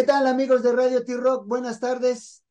¿Qué tal amigos de Radio T-Rock? Buenas tardes.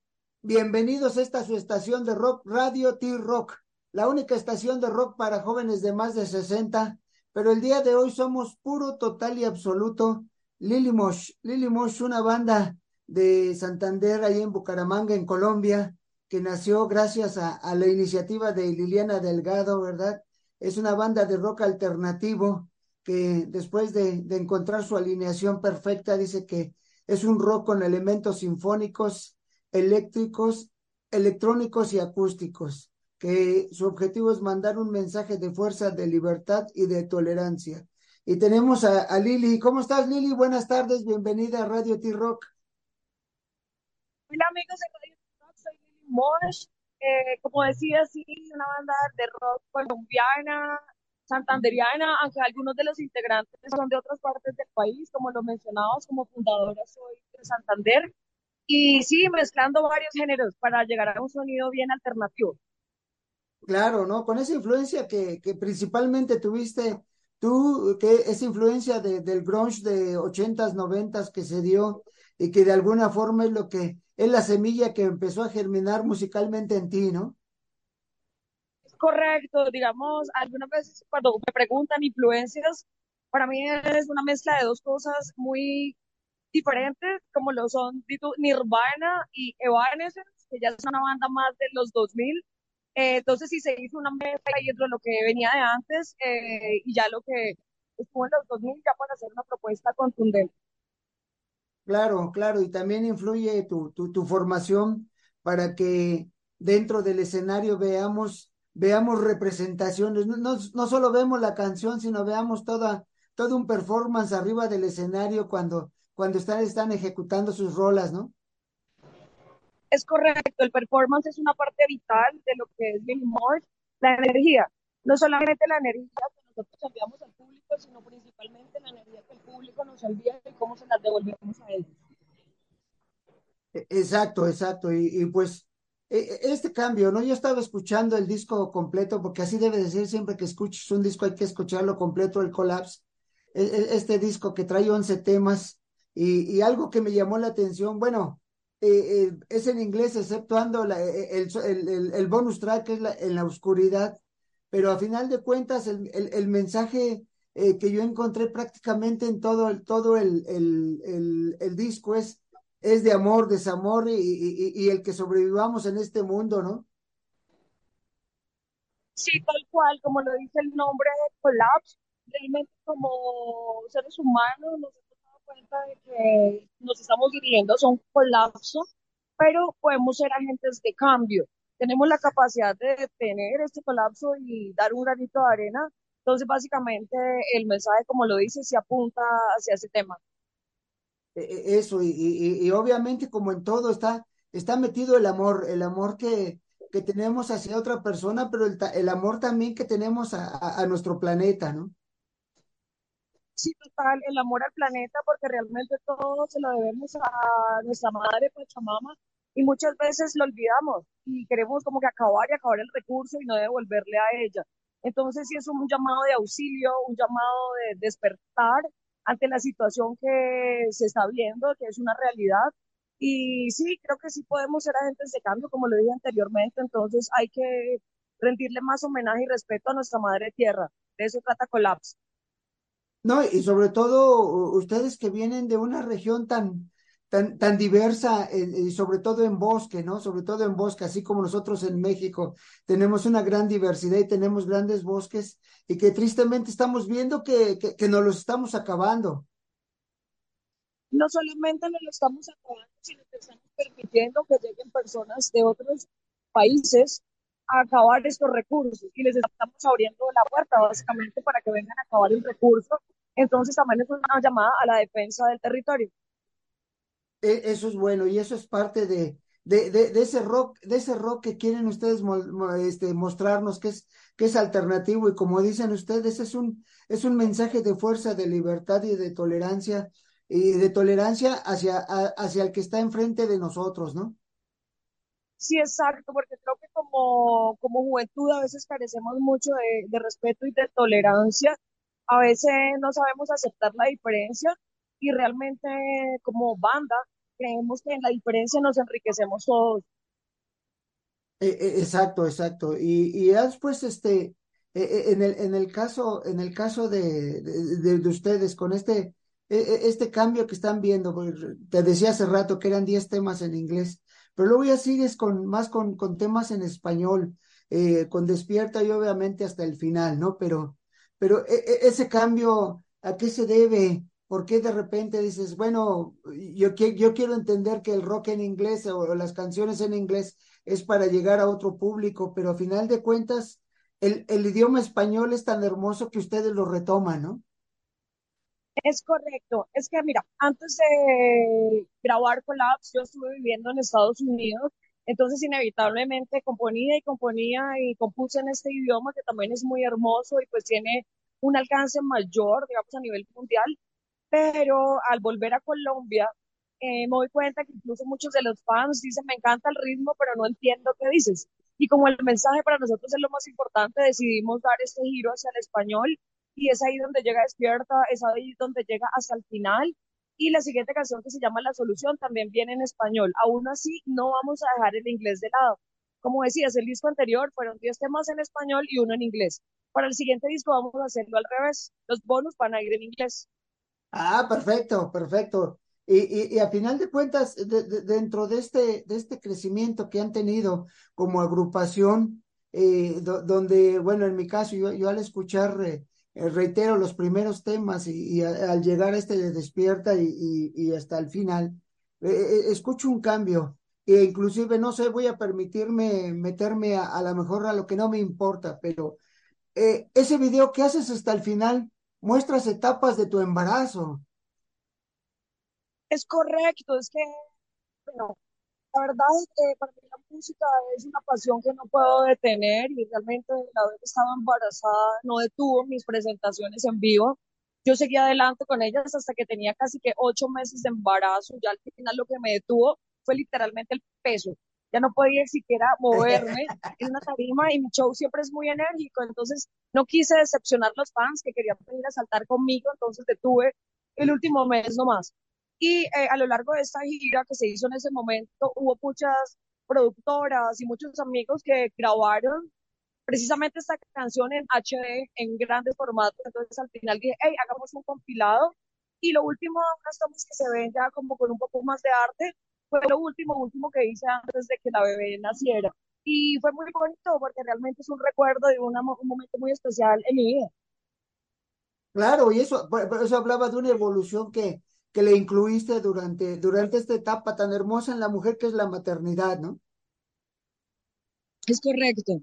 Bienvenidos a esta su estación de rock, Radio T-Rock, la única estación de rock para jóvenes de más de 60. Pero el día de hoy somos puro, total y absoluto Lily Mosh. Lily Mosh, una banda de Santander, ahí en Bucaramanga, en Colombia, que nació gracias a, la iniciativa de Liliana Delgado, ¿verdad? Es una banda de rock alternativo que después de encontrar su alineación perfecta, dice que es un rock con elementos sinfónicos, eléctricos, electrónicos y acústicos, que su objetivo es mandar un mensaje de fuerza, de libertad y de tolerancia. Y tenemos a, Lili. ¿Cómo estás, Lili? Buenas tardes, bienvenida a Radio T-Rock. Hola, amigos de Radio T-Rock, soy Lili Mosh. Eh, como decía, sí, una banda de rock colombiana, santanderiana, aunque algunos de los integrantes son de otras partes del país, como lo mencionamos, como fundadora soy de Santander, y sí, mezclando varios géneros para llegar a un sonido bien alternativo. Claro, ¿no? Con esa influencia que, principalmente tuviste tú, que esa influencia de, del grunge de ochentas, noventas que se dio y que de alguna forma es lo que es la semilla que empezó a germinar musicalmente en ti, ¿no? Correcto, digamos, algunas veces cuando me preguntan influencias, para mí es una mezcla de dos cosas muy diferentes, como lo son Nirvana y Evanescence, que ya es una banda más de los 2000. Eh, entonces, si se hizo una mezcla y entre lo que venía de antes eh, y ya lo que estuvo en los 2000, ya puede hacer una propuesta contundente. Claro, claro, y también influye tu, tu, tu formación para que dentro del escenario veamos veamos representaciones, no, no, solo vemos la canción, sino veamos toda, todo un performance arriba del escenario cuando, cuando están, están ejecutando sus rolas, ¿no? Es correcto, el performance es una parte vital de lo que es Billy Moore, la energía, no solamente la energía que nosotros enviamos al público, sino principalmente la energía que el público nos envía y cómo se las devolvemos a ellos. E, exacto, exacto, y, y pues este cambio, ¿no? Yo estaba escuchando el disco completo, porque así debe de ser siempre que escuches un disco, hay que escucharlo completo, el Collapse. E, este disco que trae 11 temas y, algo que me llamó la atención, bueno, eh, eh, es en inglés, exceptuando la, el, el, el, bonus track, que es la, en la oscuridad, pero a final de cuentas, el, el mensaje eh, que yo encontré prácticamente en todo, el, todo el, el disco es es de amor, desamor y, y, el que sobrevivamos en este mundo, ¿no? Sí, tal cual, como lo dice el nombre de Collapse, realmente como seres humanos nos hemos dado cuenta de que nos estamos dirigiendo a un colapso, pero podemos ser agentes de cambio. Tenemos la capacidad de detener este colapso y dar un granito de arena. Entonces, básicamente, el mensaje, como lo dice, se apunta hacia ese tema. E, e, eso, y, y, obviamente como en todo está, está metido el amor, el amor que, que tenemos hacia otra persona, pero el, el amor también que tenemos a, a, nuestro planeta, ¿no? Sí, total, el amor al planeta, porque realmente todo se lo debemos a nuestra madre Pachamama y muchas veces lo olvidamos y queremos como que acabar y acabar el recurso y no devolverle a ella. Entonces sí es un llamado de auxilio, un llamado de despertar ante la situación que se está viendo, que es una realidad. Y sí, creo que sí podemos ser agentes de cambio, como lo dije anteriormente, entonces hay que rendirle más homenaje y respeto a nuestra madre tierra. De eso trata Collapse. No, y sobre todo ustedes que vienen de una región tan, tan, tan diversa y sobre todo en bosque, ¿no? Sobre todo en bosque, así como nosotros en México tenemos una gran diversidad y tenemos grandes bosques y que tristemente estamos viendo que, que, que nos los estamos acabando. No solamente nos lo estamos acabando, sino que estamos permitiendo que lleguen personas de otros países a acabar estos recursos y les estamos abriendo la puerta básicamente para que vengan a acabar el recurso. Entonces también es una llamada a la defensa del territorio. E, eso es bueno y eso es parte de, de, de, ese rock, de ese rock que quieren ustedes este, mostrarnos que es, que es alternativo y como dicen ustedes, es un, es un mensaje de fuerza, de libertad y de tolerancia, y de tolerancia hacia, hacia el que está enfrente de nosotros, ¿no? Sí, exacto, porque creo que como, como juventud a veces carecemos mucho de, de respeto y de tolerancia, a veces no sabemos aceptar la diferencia y realmente como banda creemos que en la diferencia nos enriquecemos todos. Eh, eh, exacto, exacto. Y, y después, este, eh, en el, en el caso, en el caso de, de, de ustedes, con este, este cambio que están viendo, te decía hace rato que eran 10 temas en inglés, pero luego ya sigues con más con, con temas en español, con Despierta y obviamente hasta el final, ¿no? Pero, pero ese cambio, ¿a qué se debe? ¿Por qué de repente dices, bueno, yo, yo quiero entender que el rock en inglés o las canciones en inglés es para llegar a otro público, pero a final de cuentas, el, el idioma español es tan hermoso que ustedes lo retoman, ¿no? Es correcto. Es que, mira, antes de grabar Collapse, yo estuve viviendo en Estados Unidos, entonces inevitablemente componía y componía y compuse en este idioma que también es muy hermoso y pues tiene un alcance mayor, digamos, a nivel mundial. Pero al volver a Colombia, eh, me doy cuenta que incluso muchos de los fans dicen, me encanta el ritmo, pero no entiendo qué dices. Y como el mensaje para nosotros es lo más importante, decidimos dar este giro hacia el español y es ahí donde llega Despierta, es ahí donde llega hasta el final. Y la siguiente canción que se llama La Solución también viene en español. Aún así, no vamos a dejar el inglés de lado. Como decías, el disco anterior fueron 10 temas en español y uno en inglés. Para el siguiente disco vamos a hacerlo al revés. Los bonus van a ir en inglés. Ah, perfecto, perfecto. Y, y, a final de cuentas, dentro de este, de este crecimiento que han tenido como agrupación, eh, donde, bueno, en mi caso, yo, al escuchar, eh, eh, reitero los primeros temas y, al llegar a este de despierta y, hasta el final, escucho un cambio. E inclusive, no sé, voy a permitirme meterme a, a lo mejor a lo que no me importa, pero ese video que haces hasta el final, muestras etapas de tu embarazo es correcto, es que, bueno, la verdad es que para mí la música es una pasión que no puedo detener y realmente vez que estaba embarazada no detuvo mis presentaciones en vivo. Yo seguí adelante con ellas hasta que tenía casi que ocho meses de embarazo. Ya al final lo que me detuvo fue literalmente el peso. Ya no podía siquiera moverme en una tarima y mi show siempre es muy enérgico. Entonces no quise decepcionar a los fans que querían venir a saltar conmigo. Entonces detuve el último mes nomás. Y eh, a lo largo de esta gira que se hizo en ese momento, hubo muchas productoras y muchos amigos que grabaron precisamente esta canción en HD, en grandes formatos. Entonces al final dije, hey, hagamos un compilado. Y lo último, unas tomas que se ven ya como con un poco más de arte, fue lo último, último que hice antes de que la bebé naciera. Y fue muy bonito porque realmente es un recuerdo de un momento muy especial en mi vida. Claro, y eso, eso hablaba de una evolución que, que le incluiste durante, durante esta etapa tan hermosa en la mujer que es la maternidad, ¿no? Es correcto.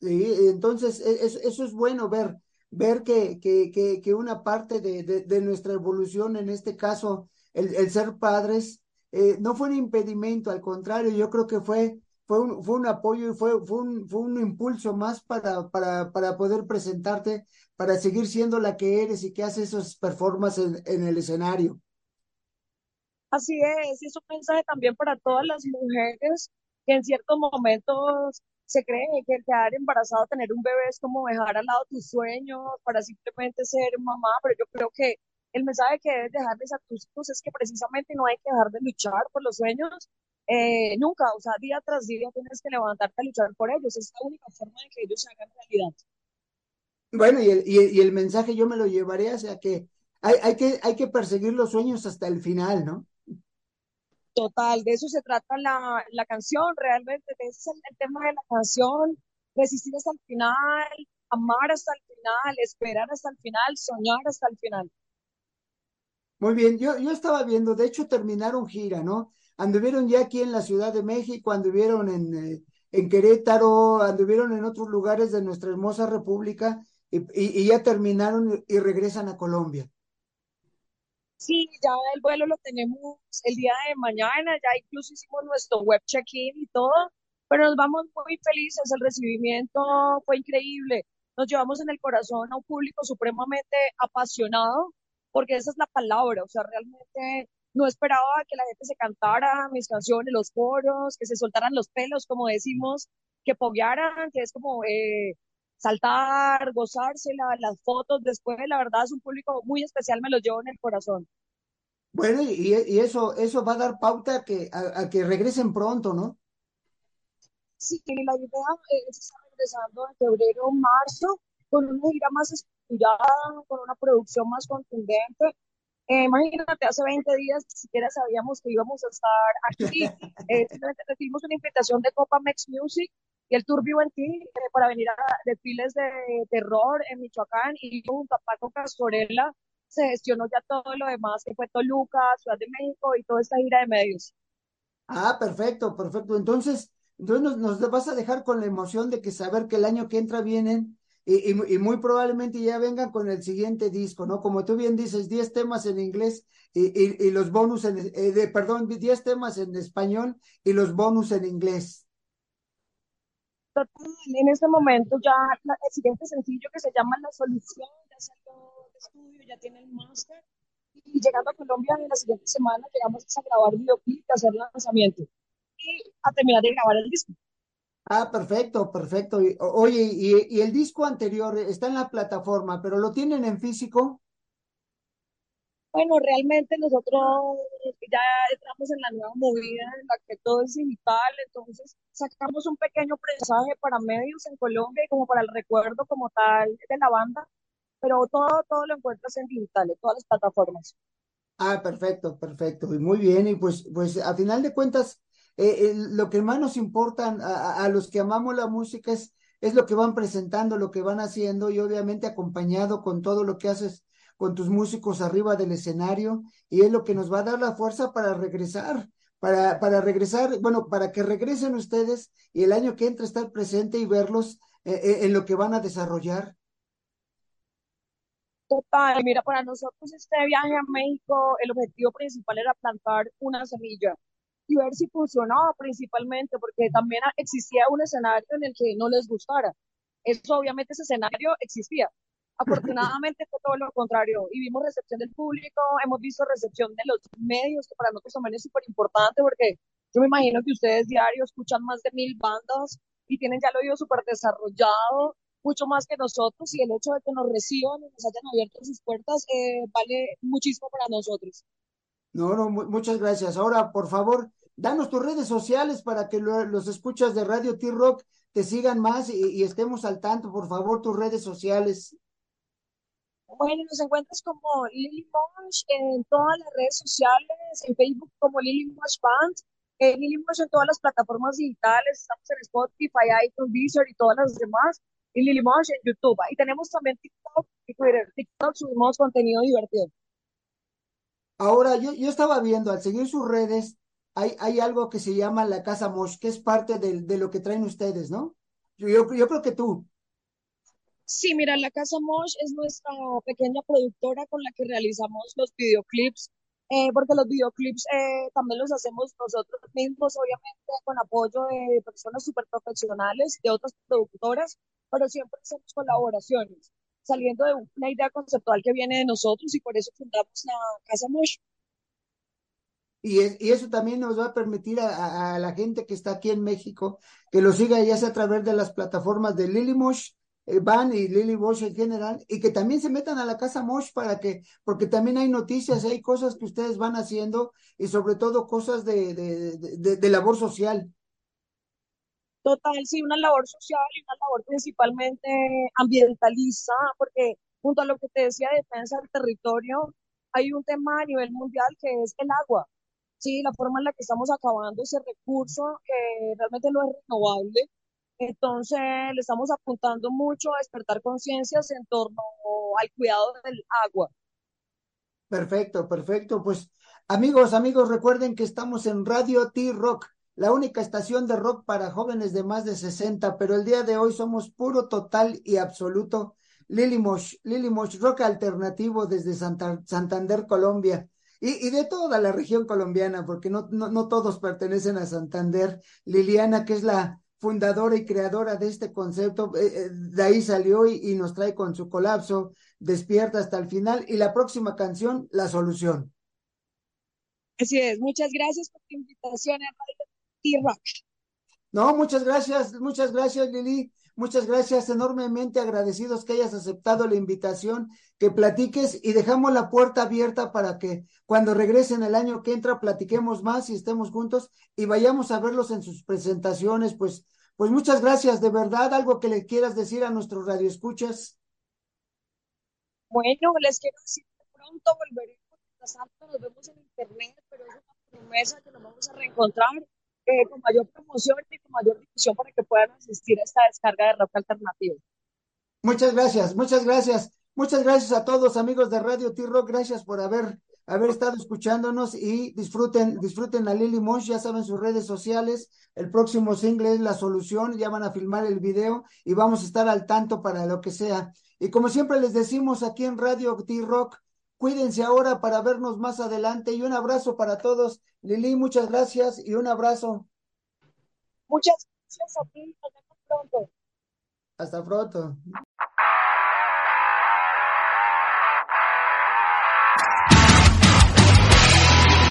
Sí, entonces e, eso es bueno ver, ver que, que, que, que una parte de, de, nuestra evolución, en este caso, el, el ser padres, eh, no fue un impedimento, al contrario, yo creo que fue, fue, un, fue un apoyo y fue, fue, un, fue un impulso más para, para, para poder presentarte para seguir siendo la que eres y que haces esos performances en, el escenario. Así es, es un mensaje también para todas las mujeres que en ciertos momentos se creen que quedar embarazada, tener un bebé es como dejar al lado tus sueños para simplemente ser mamá, pero yo creo que el mensaje que debes dejarles a tus hijos es que precisamente no hay que dejar de luchar por los sueños eh, nunca, o sea, día tras día tienes que levantarte a luchar por ellos, es la única forma de que ellos se hagan realidad. Bueno, y el, y, el mensaje yo me lo llevaré hacia que hay, hay que hay que perseguir los sueños hasta el final, ¿no? Total, de eso se trata la, la canción, realmente, ese es el, tema de la canción, resistir hasta el final, amar hasta el final, esperar hasta el final, soñar hasta el final. Muy bien, yo, yo estaba viendo, de hecho terminaron gira, ¿no? Anduvieron ya aquí en la Ciudad de México, anduvieron en, eh, en Querétaro, anduvieron en otros lugares de nuestra hermosa república y, ya terminaron y regresan a Colombia. Sí, ya el vuelo lo tenemos el día de mañana, ya incluso hicimos nuestro web check-in y todo, pero nos vamos muy felices, el recibimiento fue increíble, nos llevamos en el corazón a un público supremamente apasionado, porque esa es la palabra, o sea, realmente no esperaba que la gente se cantara mis canciones, los coros, que se soltaran los pelos, como decimos, que poguearan, que es como eh, saltar, gozársela, las fotos después, la verdad es un público muy especial, me lo llevo en el corazón. Bueno, y, y eso, eso va a dar pauta a que, a, que regresen pronto, ¿no? Sí, la idea es estar regresando en febrero o marzo con una gira más estructurada, con una producción más contundente. Eh, imagínate, hace 20 días ni siquiera sabíamos que íbamos a estar aquí. eh, recibimos una invitación de Copa Mex Music y el Tour Vivo en Ti eh, para venir a desfiles de terror en Michoacán y junto a Paco Castorela se gestionó ya todo lo demás, que fue Toluca, Ciudad de México y toda esta gira de medios. Ah, perfecto, perfecto. Entonces, entonces nos, vas a dejar con la emoción de que saber que el año que entra vienen y, y, muy probablemente ya vengan con el siguiente disco, ¿no? Como tú bien dices, 10 temas en inglés y, y los bonus en, eh, de, perdón, 10 temas en español y los bonus en inglés. En este momento ya el siguiente sencillo que se llama La Solución ya salió estudio, ya tiene el máster. Y llegando a Colombia en la siguiente semana llegamos a grabar videoclip, a hacer lanzamiento y a terminar de grabar el disco. Ah, perfecto, perfecto. Oye, y, y, el disco anterior está en la plataforma, pero lo tienen en físico? Bueno, realmente nosotros ya estamos en la nueva movida en la que todo es digital, entonces sacamos un pequeño mensaje para medios en Colombia y como para el recuerdo como tal de la banda, pero todo, todo lo encuentras en digital, en todas las plataformas. Ah, perfecto, perfecto. Y muy bien, y pues, pues a final de cuentas, eh, lo que más nos importa a, los que amamos la música es, es lo que van presentando, lo que van haciendo y obviamente acompañado con todo lo que haces con tus músicos arriba del escenario y es lo que nos va a dar la fuerza para regresar, para, para regresar, bueno, para que regresen ustedes y el año que entra estar presente y verlos eh, eh, en lo que van a desarrollar. Total, mira, para nosotros este viaje a México, el objetivo principal era plantar una semilla y ver si funcionaba principalmente, porque también existía un escenario en el que no les gustara. Eso obviamente ese escenario existía. Afortunadamente fue todo lo contrario y vimos recepción del público, hemos visto recepción de los medios, que para nosotros también es súper importante porque yo me imagino que ustedes diario escuchan más de mil bandas y tienen ya el oído súper desarrollado mucho más que nosotros y el hecho de que nos reciban y nos hayan abierto sus puertas eh, vale muchísimo para nosotros. No, no, muchas gracias. Ahora, por favor, danos tus redes sociales para que los escuchas de Radio T-Rock te sigan más y, estemos al tanto, por favor, tus redes sociales. Bueno, nos encuentras como Lily Mosh en todas las redes sociales, en Facebook como Lily Mosh Band, eh, Lily Mosh en todas las plataformas digitales, estamos en Spotify, iTunes, Deezer y todas las demás y Lily Mosh en YouTube. Y tenemos también TikTok y Twitter. TikTok subimos contenido divertido. Ahora, yo, yo estaba viendo, al seguir sus redes, hay, algo que se llama la Casa Mosh, que es parte de, lo que traen ustedes, ¿no? Yo, creo que tú. Sí, mira, la Casa Mosh es nuestra pequeña productora con la que realizamos los videoclips, eh, porque los videoclips eh, también los hacemos nosotros mismos, obviamente con apoyo de personas súper profesionales, de otras productoras, pero siempre hacemos colaboraciones, saliendo de una idea conceptual que viene de nosotros y por eso fundamos la Casa Mosh. Y, y, eso también nos va a permitir a, la gente que está aquí en México que lo siga ya sea a través de las plataformas de Lily Mosh, eh, Van y Lily Mosh en general, y que también se metan a la casa Mosh para que, porque también hay noticias, hay cosas que ustedes van haciendo y sobre todo cosas de, de, labor social. Total, sí, una labor social y una labor principalmente ambientalista, porque junto a lo que te decía de defensa del territorio, hay un tema a nivel mundial que es el agua. Sí, la forma en la que estamos acabando ese recurso que realmente no es renovable. Entonces, le estamos apuntando mucho a despertar conciencias en torno al cuidado del agua. Perfecto, perfecto. Pues amigos, amigos, recuerden que estamos en Radio T-Rock la única estación de rock para jóvenes de más de 60, pero el día de hoy somos puro, total y absoluto Lily Mosh, Lily Mosh, rock alternativo desde Santander, Colombia. Y, de toda la región colombiana, porque no, no, no todos pertenecen a Santander. Liliana, que es la fundadora y creadora de este concepto, eh, eh, de ahí salió y, nos trae con su colapso, despierta hasta el final. Y la próxima canción, La Solución. Así es, muchas gracias por tu invitación, Radio T-Rock. No, muchas gracias, muchas gracias, Lili. Muchas gracias, enormemente agradecidos que hayas aceptado la invitación, que platiques y dejamos la puerta abierta para que cuando regresen el año que entra platiquemos más y estemos juntos y vayamos a verlos en sus presentaciones. Pues, pues muchas gracias, de verdad, algo que le quieras decir a nuestros radioescuchas. Bueno, les quiero decir que pronto volveremos, nos vemos en internet, pero es una promesa que nos vamos a reencontrar eh, con mayor promoción y con mayor difusión para que puedan asistir a esta descarga de rock alternativo. Muchas gracias, muchas gracias. Muchas gracias a todos amigos de Radio T-Rock, gracias por haber, haber estado escuchándonos y disfruten, disfruten a Lily Mosh, ya saben sus redes sociales, el próximo single es La Solución, ya van a filmar el video y vamos a estar al tanto para lo que sea. Y como siempre les decimos aquí en Radio T-Rock, Cuídense ahora para vernos más adelante y un abrazo para todos. Lili, muchas gracias y un abrazo. Muchas gracias a ti. Hasta pronto. Hasta pronto.